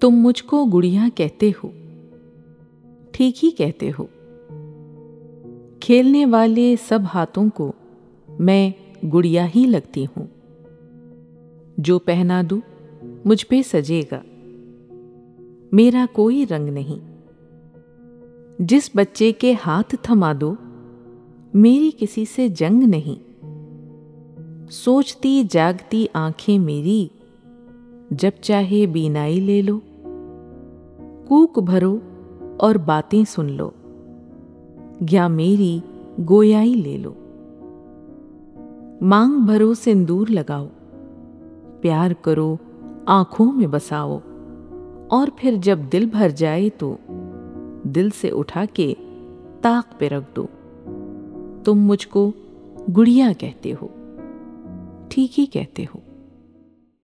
تم مجھ کو گڑیا کہتے ہو۔ ٹھیک ہی کہتے ہو۔ کھیلنے والے سب ہاتھوں کو میں گڑیا ہی لگتی ہوں۔ جو پہنا دو، مجھ پہ سجے گا۔ میرا کوئی رنگ نہیں۔ جس بچے کے ہاتھ تھما دو، میری کسی سے جنگ نہیں۔ سوچتی جاگتی آنکھیں میری، جب چاہے بینائی لے لو۔ کوک بھرو اور باتیں سن لو۔ یا میری گویائی لے لو۔ مانگ بھرو سندور لگاؤ۔ پیار کرو آنکھوں میں بساؤ۔ اور پھر جب دل بھر جائے تو دل سے اٹھا کے تاق پہ رکھ دو۔ تم مجھ کو گڑیا کہتے ہو۔ ٹھیک ہی کہتے ہو۔